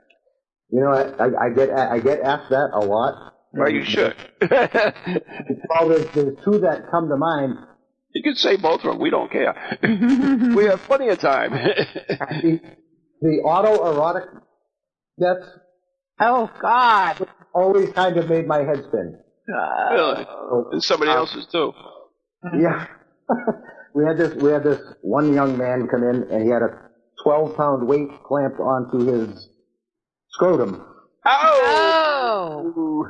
You know, I, I, I get I get asked that a lot. Well, you should. *laughs* Well, there's, there's two that come to mind. you can say both of them. We don't care. *laughs* we have plenty of time. The, the autoerotic deaths Oh God. always kind of made my head spin. really? Oh. And somebody uh, else's too. Yeah. *laughs* we had this we had this one young man come in and he had a 12 pound weight clamped onto his scrotum Oh.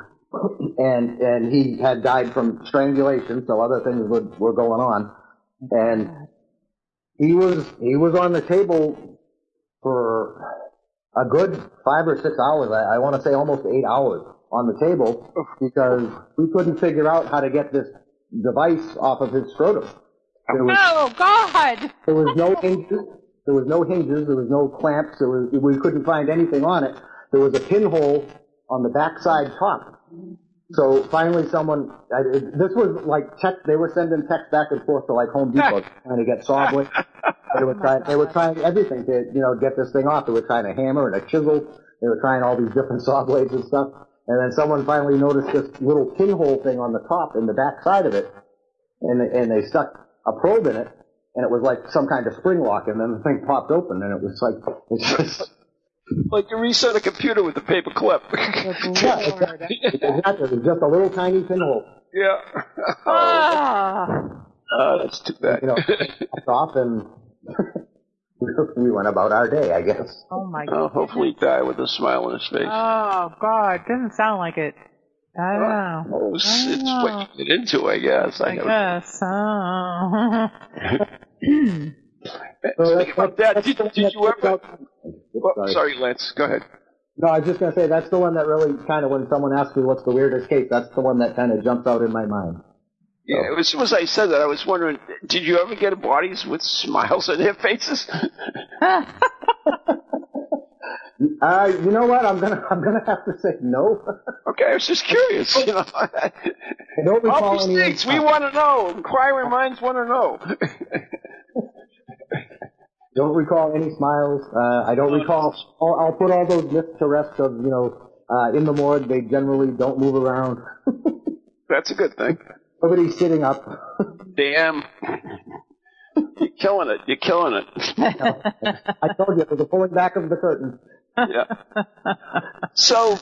and and he had died from strangulation so other things were, were going on and he was he was on the table for a good five or six hours I, I want to say almost eight hours on the table because we couldn't figure out how to get this device off of his scrotum there was Oh God. there was no hinges. There was no hinges. There was no clamps. There was, we couldn't find anything on it. There was a pinhole on the backside top. So finally someone, I, this was like text, they were sending text back and forth to like Home Depot *laughs* trying to get saw blades. They were *laughs* oh trying, they were trying everything to, you know, get this thing off. They were trying a hammer and a chisel. They were trying all these different *laughs* saw blades and stuff. And then someone finally noticed this little pinhole thing on the top in the back side of it. And, they- and they stuck a probe in it. And it was like some kind of spring lock. And then the thing popped open and it was like, it's just, Like you reset a computer with a paper clip. *laughs* *laughs* yeah, exactly. Exactly. It was just a little tiny pinhole. yeah. Oh, *laughs* Ah. oh, that's too bad. You know, popped off and we went about our day, I guess. Oh my Oh, God. hopefully he died with a smile on his face. Oh God. Doesn't sound like it. I don't know. Oh, it's, it's what you get into, I guess. I, I never- guess. Oh. Speaking about that, did, did you ever? Well, Sorry. Lance. Go ahead. No, I was just gonna say that's the one that really kind of when someone asks me what's the weirdest case, that's the one that kind of jumps out in my mind. Yeah, as soon as I said that, I was wondering, did you ever get bodies with smiles on their faces? *laughs* *laughs* Uh, you know what? I'm gonna I'm gonna have to say no. *laughs* okay, I was just curious. You know, don't recall all any. we want to know. Inquiring minds want to know. Don't recall any smiles. Uh, I don't recall. I'll, I'll put all those myths to rest. Of you know, uh, in the morgue they generally don't move around. *laughs* That's a good thing. Nobody's sitting up. Damn. You're killing it. You're killing it. *laughs* I told you it was a pulling back of the curtain. yeah. So,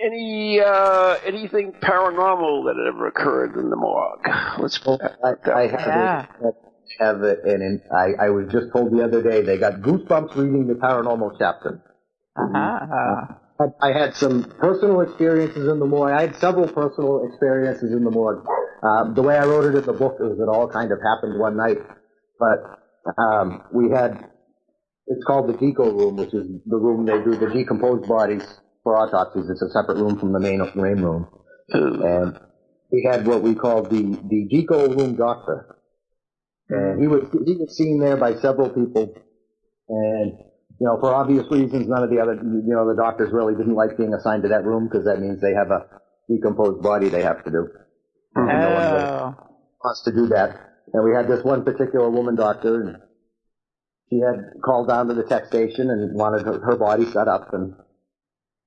any uh, anything paranormal that had ever occurred in the morgue? Let's Well, I, I have Yeah. a, have a, and I, I was just told the other day they got goosebumps reading the paranormal chapter. Uh-huh. I had some personal experiences in the morgue. I had several personal experiences in the morgue. Uh, the way I wrote it in the book is it all kind of happened one night. But um, we had, it's called the deco room, which is the room they do the decomposed bodies for autopsies. It's a separate room from the main, main room. And we had what we called the, the deco room doctor. And he was, he was seen there by several people. And you know, for obvious reasons, none of the other, you know, the doctors really didn't like being assigned to that room because that means they have a decomposed body they have to do. And no one really Oh. wants to do that. And we had this one particular woman doctor, and she had called down to the tech station and wanted her, her body set up, and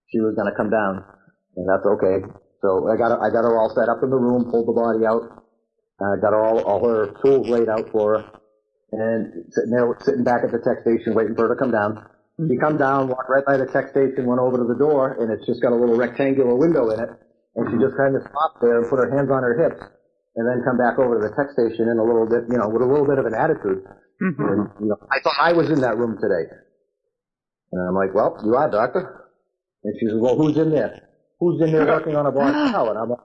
she was going to come down, and that's okay. So I got her, I got her all set up in the room, pulled the body out, uh, got all, all her tools laid out for her, and sitting there, sitting back at the tech station waiting for her to come down. She come down, walked right by the tech station, went over to the door, and it's just got a little rectangular window in it. And she just kind of stopped there and put her hands on her hips, and then come back over to the tech station in a little bit, you know, with a little bit of an attitude. And, you know, I thought I was in that room today. And I'm like, well, you are, doctor. And she says, well, who's in there? Who's in there *gasps* working on a body now? And I'm like,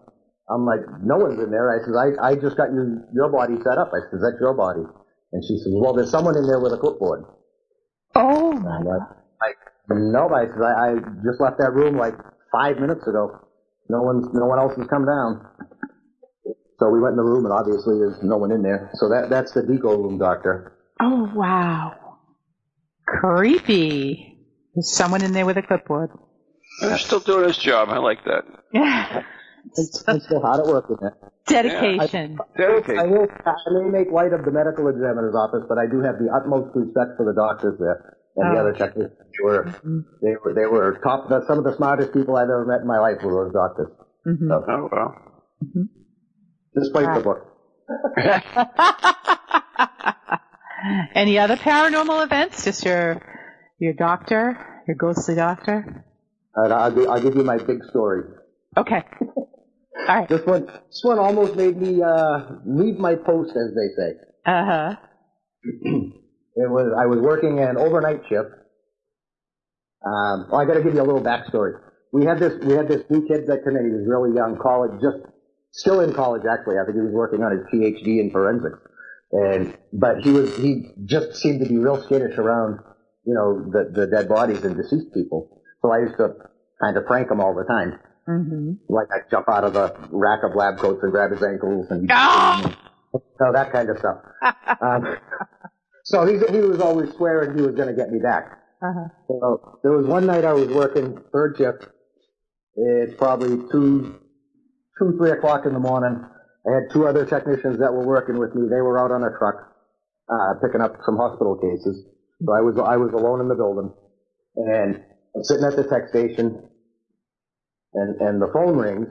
I'm like, no one's in there. I says, I, I just got your, your body set up. I says, that's your body. And she says, well, there's someone in there with a clipboard. Oh And my I'm like, like, no, I says, I, I just left that room like five minutes ago. No one's, no one else has come down. So we went in the room and obviously there's no one in there. So that, that's the deco room doctor. Oh wow. Creepy. There's someone in there with a clipboard. I'm still doing his job. I like that. Yeah. *laughs* *laughs* I'm still hard at work with that. Dedication. I Dedicate. will, I may make light of the medical examiner's office, but I do have the utmost respect for the doctors there and the Oh. other technicians. They were, they were, they were top, some of the smartest people I've ever met in my life were those doctors. Mhm. So, Oh well. despite the book. *laughs* Any other paranormal events? Just your your doctor, your ghostly doctor? And I'll, gi- I'll give you my big story. Okay. Right. This one, this one almost made me uh, leave my post, as they say. Uh huh. *clears throat* It was I was working an overnight shift. Um, oh, I got to give you a little backstory. We had this we had this new kid that came in. He was really young, college, just still in college actually. I think he was working on his PhD in forensics, and but he was he just seemed to be real skittish around you know the the dead bodies and deceased people. So I used to kind of prank him all the time. Mm-hmm. Like I'd jump out of the rack of lab coats and grab his ankles and Ah! *laughs* so that kind of stuff. *laughs* um, so he, he was always swearing he was going to get me back. Uh-huh. So there was one night I was working third shift. It's probably two, two, three o'clock in the morning. I had two other technicians that were working with me. They were out on a truck, uh, picking up some hospital cases. So I was, I was alone in the building and I'm sitting at the tech station and, and the phone rings,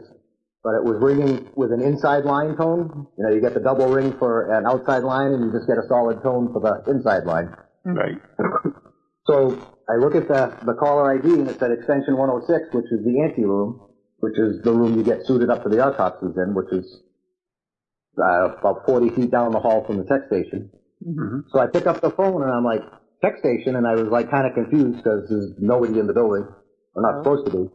but it was ringing with an inside line tone. You know, you get the double ring for an outside line and you just get a solid tone for the inside line. Right. *coughs* So I look at the, the caller ID and it said extension 106, which is the ante room, which is the room you get suited up for the autopsies in, which is uh, about 40 feet down the hall from the tech station. So I pick up the phone and I'm like, tech station, and I was like kind of confused because there's nobody in the building. We're not supposed to be.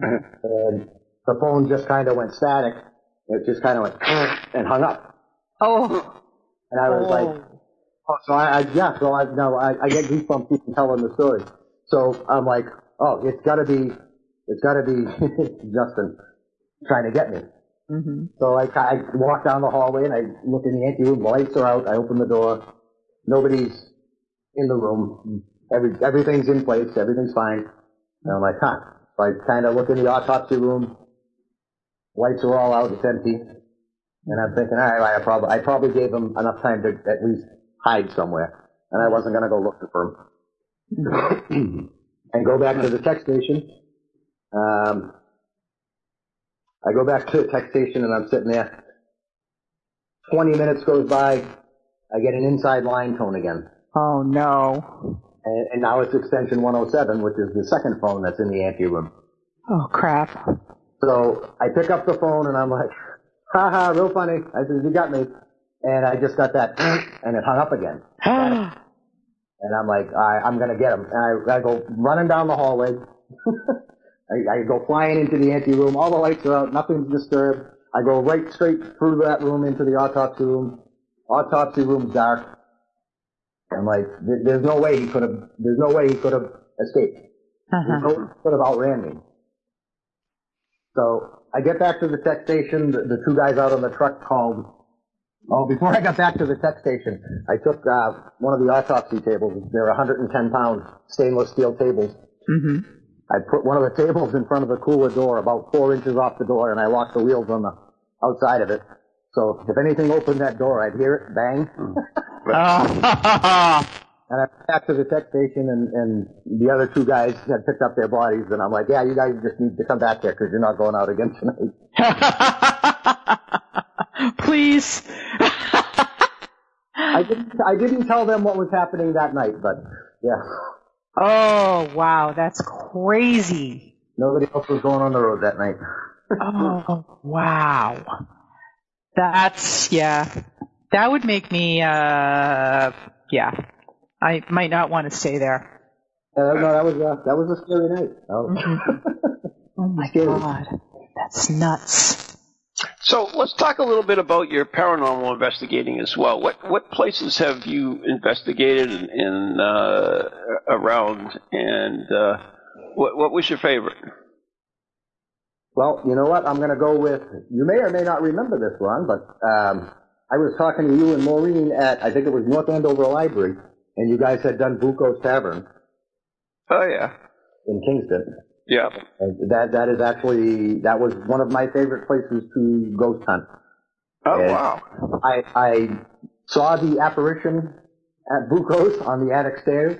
And the phone just kind of went static. It just kind of went *clears throat* and hung up. Oh. And I was like, oh, so I, I yeah, so I, no, I, I get goosebumps even telling the story. So I'm like, oh, it's gotta be, it's gotta be *laughs* Justin trying to get me. Mm-hmm. So I, I walk down the hallway and I look in the ante room, the lights are out, I open the door, nobody's in the room, every, everything's in place, everything's fine. And I'm like, huh. So I kind of look in the autopsy room, lights are all out, it's empty. And I'm thinking, all right, I probably, I probably gave him enough time to at least hide somewhere. And I wasn't going to go looking for him. *clears throat* and go back to the tech station. Um, I go back to the tech station and I'm sitting there. 20 minutes goes by. I get an inside line tone again. Oh no. And, and now it's extension 107, which is the second phone that's in the ante room. Oh crap. So I pick up the phone and I'm like, haha, real funny. I said, you got me. And I just got that, and it hung up again. *gasps* And I'm like, I, I'm gonna get him. And I, I go running down the hallway. *laughs* I, I go flying into the ante room. All the lights are out. Nothing's disturbed. I go right straight through that room into the autopsy room. Autopsy room's dark. I'm like, there- there's no way he could have, there's no way he could have escaped. Uh-huh. no could have outran me. So I get back to the tech station. The, the two guys out on the truck called. Oh, before I got back to the tech station, I took uh, one of the autopsy tables. They're 110 pound stainless steel tables. Mm-hmm. I put one of the *laughs* tables in front of the cooler door, about four inches off the door, and I locked the wheels on the outside of it. So if anything opened that door, I'd hear it bang. Ah. *laughs* And I went back to the tech station, and, and the other two guys had picked up their bodies, and I'm like, yeah, you guys just need to come back here because you're not going out again tonight. *laughs* Please. I didn't, I didn't tell them what was happening that night, but yeah, Oh wow, that's crazy. nobody else was going on the road that night. Oh wow. That's yeah. That would make me uh yeah. I might not want to stay there. Uh, no, that was uh, that was a scary night. Oh. *laughs* Oh my Scary. god. That's nuts. So let's talk a little bit about your paranormal investigating as well. What what places have you investigated in, in uh, around, and uh, what what was your favorite? Well, you know what? I'm going to go with. You may or may not remember this, Ron, but um, I was talking to you and Maureen at I think it was North Andover Library, and you guys had done Buco's Tavern Oh yeah, in Kingston. yeah. And that that is actually that was one of my favorite places to ghost hunt. Oh Yeah. wow. I I saw the apparition at Buco's on the attic stairs,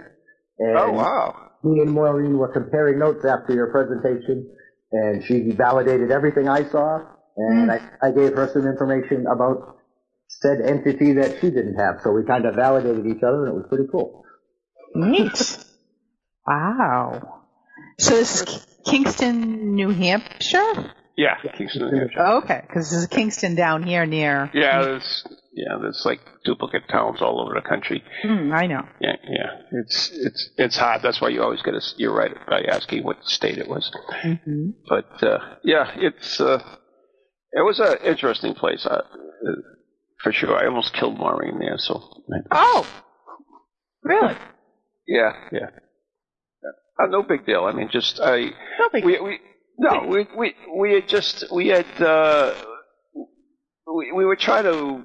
and Oh wow. me and Maureen were comparing notes after your presentation, and she validated everything I saw, and mm. I, I gave her some information about said entity that she didn't have, so we kind of validated each other, and it was pretty cool. Neat. *laughs* wow. So this is K- Kingston, New Hampshire? Yeah, Kingston, New Hampshire. Oh, okay, because there's a Kingston down here near. Yeah, there's yeah, there's like duplicate towns all over the country. Hmm, I know. Yeah, yeah, it's it's it's hard. That's why you always get to. You're right by asking what state it was. hmm But uh, yeah, it's uh, it was an interesting place uh, for sure. I almost killed Maureen there. So Oh, really? yeah, yeah. Uh, no big deal. I mean, just I No big. we we no we we we had just we had uh, we we were trying to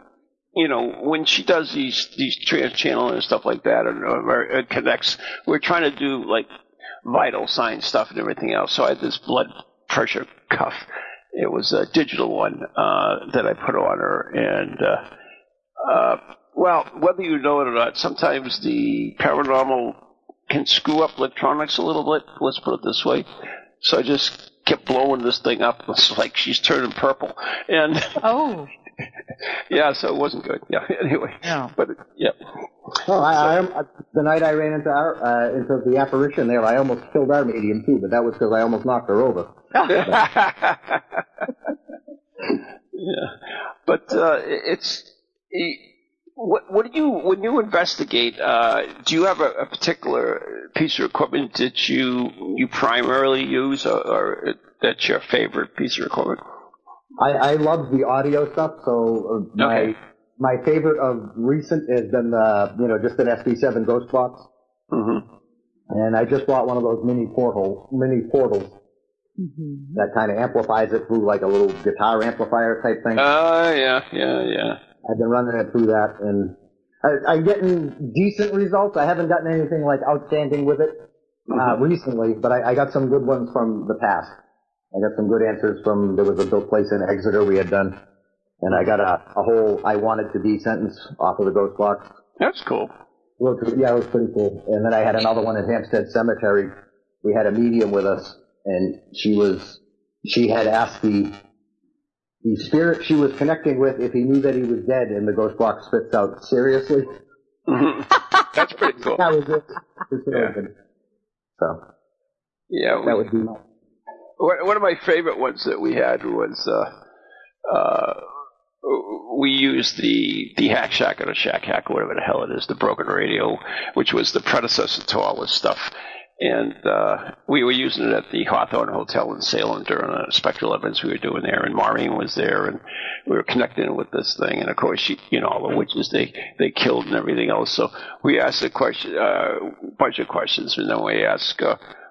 you know when she does these these trans channel and stuff like that and or it connects we're trying to do like vital sign stuff and everything else. So I had this blood pressure cuff. It was a digital one uh, that I put on her. And uh, uh, well whether you know it or not sometimes the paranormal can screw up electronics a little bit. Let's put it this way. So I just kept blowing this thing up. *laughs* It's like she's turning purple. And Oh, yeah, so it wasn't good. Yeah, *laughs* anyway. Yeah. But yeah. Oh, I, I, the night I ran into our, uh, into the apparition there, I almost killed our medium too, but that was because I almost knocked her over. *laughs* yeah. But uh, it's what what do you when you investigate? Uh, do you have a, a particular piece of equipment that you you primarily use, or, or that's your favorite piece of equipment? I, I love the audio stuff, so uh, my Okay. my favorite of recent has been the you know just an SB7 Ghost Box, hmm and I just bought one of those mini portal mini portals Mhm. that kind of amplifies it through like a little guitar amplifier type thing. Uh, yeah, yeah, yeah. I've been running it through that, and I, I'm getting decent results. I haven't gotten anything like outstanding with it uh, recently, but I, I got some good ones from the past. I got some good answers from there was a built place in Exeter we had done, and I got a, a whole "I wanted to be" sentence off of the ghost box. That's cool. Well, yeah, it was pretty cool. And then I had another one at Hampstead Cemetery. We had a medium with us, and she was she had asked the the spirit she was connecting with if he knew that he was dead, and the ghost box spits out seriously. *laughs* That's pretty cool. That was it. Yeah. So Yeah, we, that would be my One of my favorite ones that we had was uh, uh, we used the the Hack Shack or the Shack Hack, or whatever the hell it is, the broken radio, which was the predecessor to all this stuff. And uh, we were using it at the Hawthorne Hotel in Salem during a spectral events we were doing there, and Maureen was there, and we were connecting with this thing. And of course, she, you know, all the witches they they killed and everything else. So we asked a question, uh, bunch of questions, and then we asked.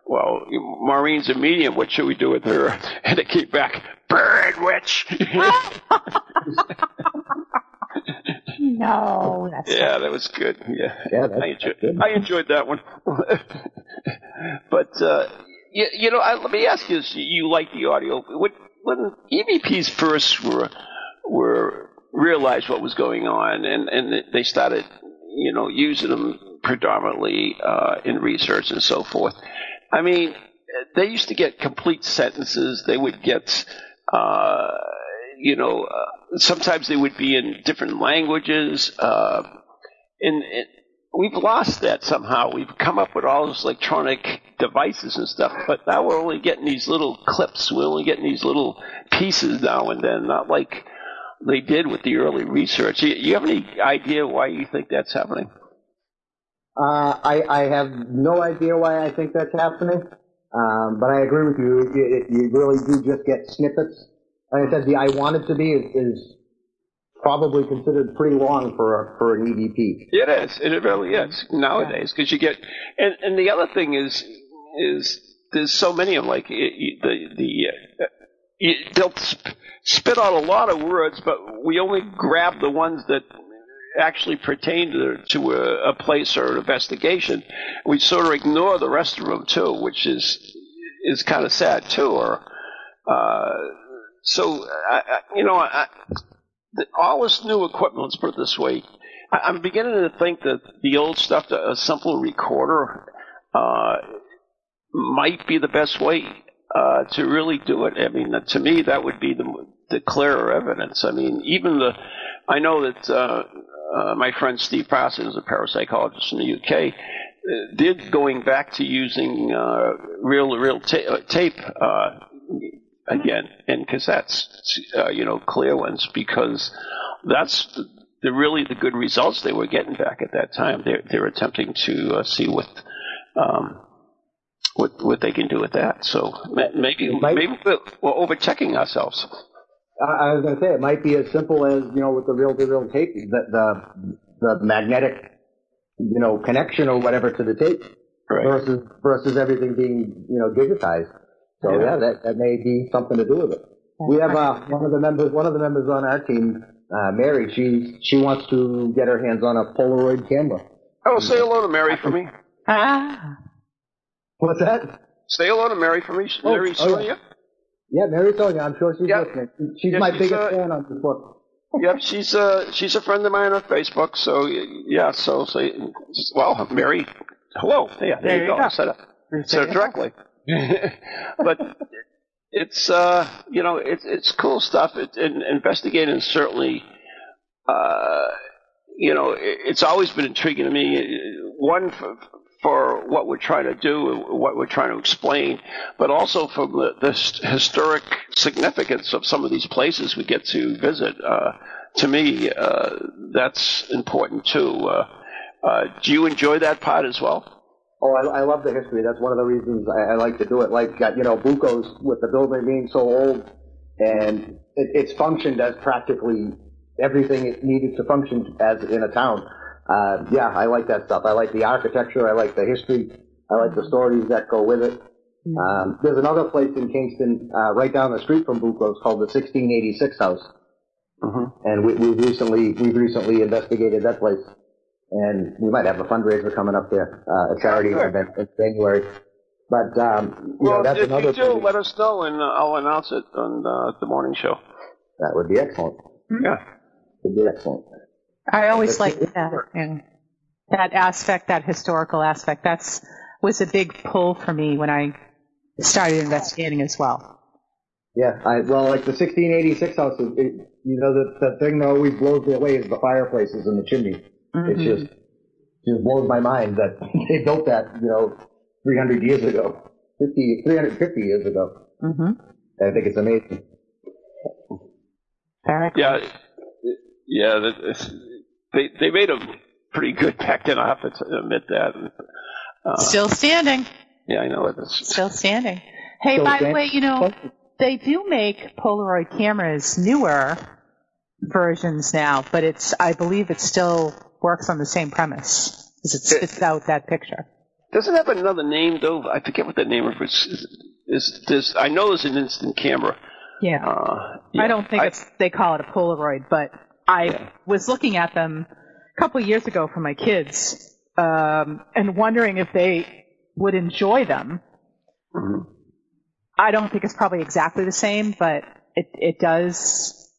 Well, Maureen's a medium. What should we do with her? *laughs* And it came back, burn witch. *laughs* No, that's yeah, that was good. Yeah, Yeah, I enjoyed. good. I enjoyed that one. *laughs* but uh, you, you know, I, let me ask you: this, You like the audio? When, when EVPs first were were realized what was going on, and and they started, you know, using them predominantly uh, in research and so forth. I mean, they used to get complete sentences. They would get, uh, you know, uh, sometimes they would be in different languages. Uh, and, we've lost that somehow. We've come up with all these electronic devices and stuff, but now we're only getting these little clips. We're only getting these little pieces now and then, not like they did with the early research. You, you have any idea why you think that's happening? Uh, I, I have no idea why I think that's happening, um, but I agree with you. You, you really do just get snippets. Like I said, the I want it to be is, is probably considered pretty long for a, for an EVP. It is, it really is nowadays because you get, and and the other thing is is there's so many of them. Like it, the the uh, you, they'll sp- spit out a lot of words, but we only grab the ones that actually pertain to, to a, a place or an investigation. We sort of ignore the rest of them too, which is is kind of sad too. Or uh, so I, I, you know, I, the, all this new equipment. Let's put it this way. I, I'm beginning to think that the old stuff, the, a simple recorder, uh, might be the best way uh, to really do it. I mean, to me, that would be the the clearer evidence. I mean, even the I know that uh, uh, my friend Steve Parsons, a parapsychologist in the UK, uh, did going back to using uh, real real ta- tape. Uh, again in cassettes, uh, you know, clear ones, because that's the, the, really the good results they were getting back at that time. They're they're attempting to uh, see what. Um, what what they can do with that. So maybe maybe we're over checking ourselves. I was going to say it might be as simple as you know with the reel to reel tape that the the magnetic you know connection or whatever to the tape right. versus versus everything being you know digitized. So yeah, yeah that that may be something to do with it. We have uh, one of the members one of the members on our team, uh, Mary. She she wants to get her hands on a Polaroid camera. Oh, say hello to Mary for me. Ah. What's that? Say hello to Mary for me. Oh, Mary oh, Sonia. Yeah, Mary Sonia. I'm sure she's yep. listening. She's yeah, my she's, biggest uh, fan on this book. *laughs* yep, she's uh she's a friend of mine on Facebook. So yeah, so say well, Mary. Hello. Yeah, there, there you go. go. Set up. Set it directly. but it's uh you know it's it's cool stuff. It, and investigating certainly. Uh, you know, it's always been intriguing to me. One, for, for what we're trying to do, what we're trying to explain, but also from the, the historic significance of some of these places we get to visit. Uh, to me, uh, that's important too. Uh, uh do you enjoy that part as well? Oh, I, I, love the history. That's one of the reasons I, I like to do it. Like, uh, you know, Buco's with the building being so old, and it, it's functioned as practically everything it needed to function as in a town uh, yeah, I like that stuff. I like the architecture. I like the history. I like the stories that go with it. Um, there's another place in Kingston, uh, right down the street from Bucos called the 1686 House. Mm-hmm. And we, we've recently, we've recently investigated that place. And we might have a fundraiser coming up there, uh, a charity oh, event in January. But, um, you well, know, that's if another you do, let us know and uh, I'll announce it on uh, the morning show. That would be excellent. Yeah. Would be excellent. I always like that, yeah. that aspect, that historical aspect. That's was a big pull for me when I started investigating as well. Yeah, I, well, like the 1686 house, it, it, you know, the, the thing that always blows me away is the fireplaces and the chimney. Mm-hmm. It just just blows my mind that *laughs* they built that, you know, 300 years ago, 50, 350 years ago. Mm-hmm. I think it's amazing. Very cool. Yeah, yeah. They they made them pretty good back then. I have to admit that. Uh, Still standing. Yeah, I know it is. Still standing. Hey, Still by the way, you know they do make Polaroid cameras newer versions now, but it's I believe it still works on the same premise because it spits it, out that picture. Does it have another name though? I forget what the name of it is. Is this? I know it's an instant camera. Yeah. Uh, yeah. I don't think I, it's they call it a Polaroid, but I was looking at them a couple of years ago for my kids um, and wondering if they would enjoy them. Mm-hmm. I don't think it's probably exactly the same, but it it does.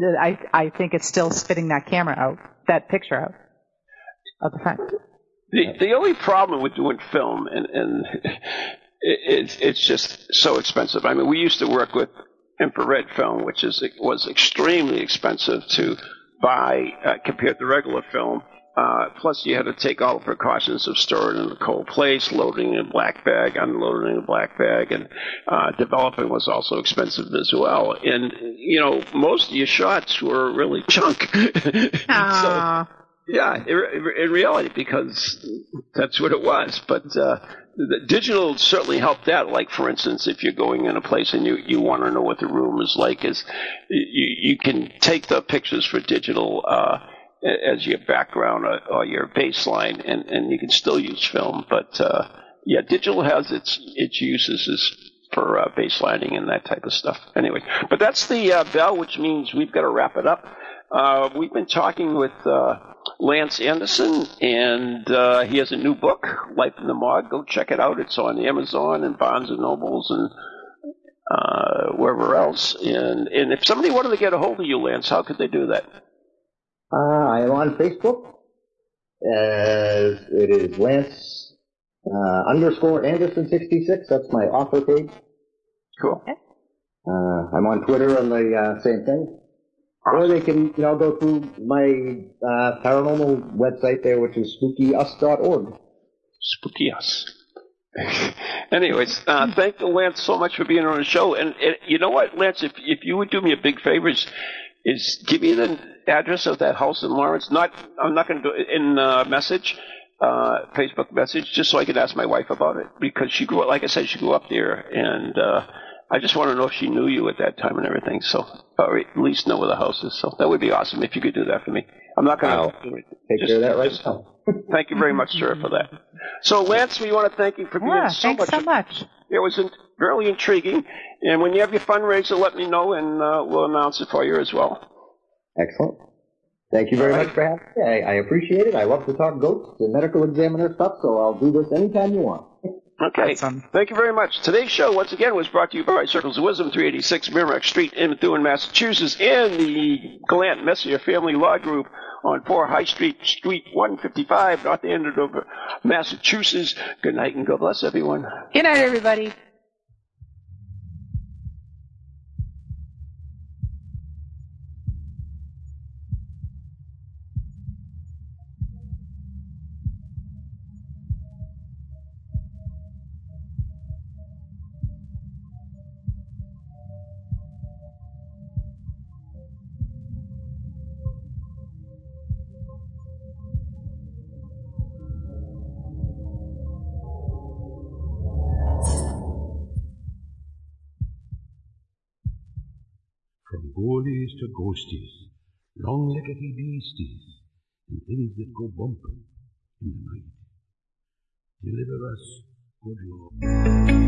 I I think it's still spitting that camera out, that picture out of the front. The the only problem with doing film and and *laughs* it, it's it's just so expensive. I mean, we used to work with infrared film, which is was extremely expensive to buy uh, compared to regular film. Uh, plus, you had to take all the precautions of storing in a cold place, loading in a black bag, unloading in a black bag, and uh, developing was also expensive as well. And you know, most of your shots were really *laughs* junk. *laughs* so, yeah, in, in, reality, because that's what it was. But uh, digital certainly helped that. Like, for instance, if you're going in a place and you, you want to know what the room is like, is you, you can take the pictures for digital uh, as your background or, or, your baseline, and, and you can still use film. But uh, yeah, digital has its its uses is for uh, baselining and that type of stuff. Anyway, but that's the uh, bell, which means we've got to wrap it up. Uh, we've been talking with uh, Lance Anderson, and uh, he has a new book, Life in the Morgue. Go check it out. It's on Amazon and Barnes and Nobles and uh, wherever else. And and if somebody wanted to get a hold of you, Lance, how could they do that? Uh, I am on Facebook. Uh, it is Lance uh, underscore Anderson sixty six. That's my author page. Cool. Uh, I'm on Twitter on the uh, same thing. Or they can, you know, go through my uh, paranormal website there, which is spookyus.org. Spooky Us. *laughs* Anyways, uh, thank you, Lance, so much for being on the show. And, and you know what, Lance, if if you would do me a big favor, is, is give me the address of that house in Lawrence. Not, I'm not going to do it in uh, message, uh, Facebook message, just so I could ask my wife about it because she grew up, like I said, she grew up there, and uh, I just want to know if she knew you at that time and everything. So, or at least know where the house is. So that would be awesome if you could do that for me. I'm not going I'll to Take care of that right now. Thank you very much, sir, for that. So, Lance, we want to thank you for being Yeah, so thanks much. so much. It was in- really intriguing. And when you have your fundraiser, let me know, and uh, we'll announce it for you as well. Excellent. Thank you very much for having me. I, I appreciate it. I love to talk goats and medical examiner stuff, so I'll do this anytime you want. Okay. Um, Thank you very much. Today's show, once again, was brought to you by Circles of Wisdom, 386 Merrimack Street in Methuen, Massachusetts, and the Gallant Messier Family Law Group on 4 High Street, Street 155, North Andover, Massachusetts. Good night and God bless everyone. Good night, everybody. To ghosties, long-leggedy beasties, and things that go bumping in the night. Deliver us, good Lord.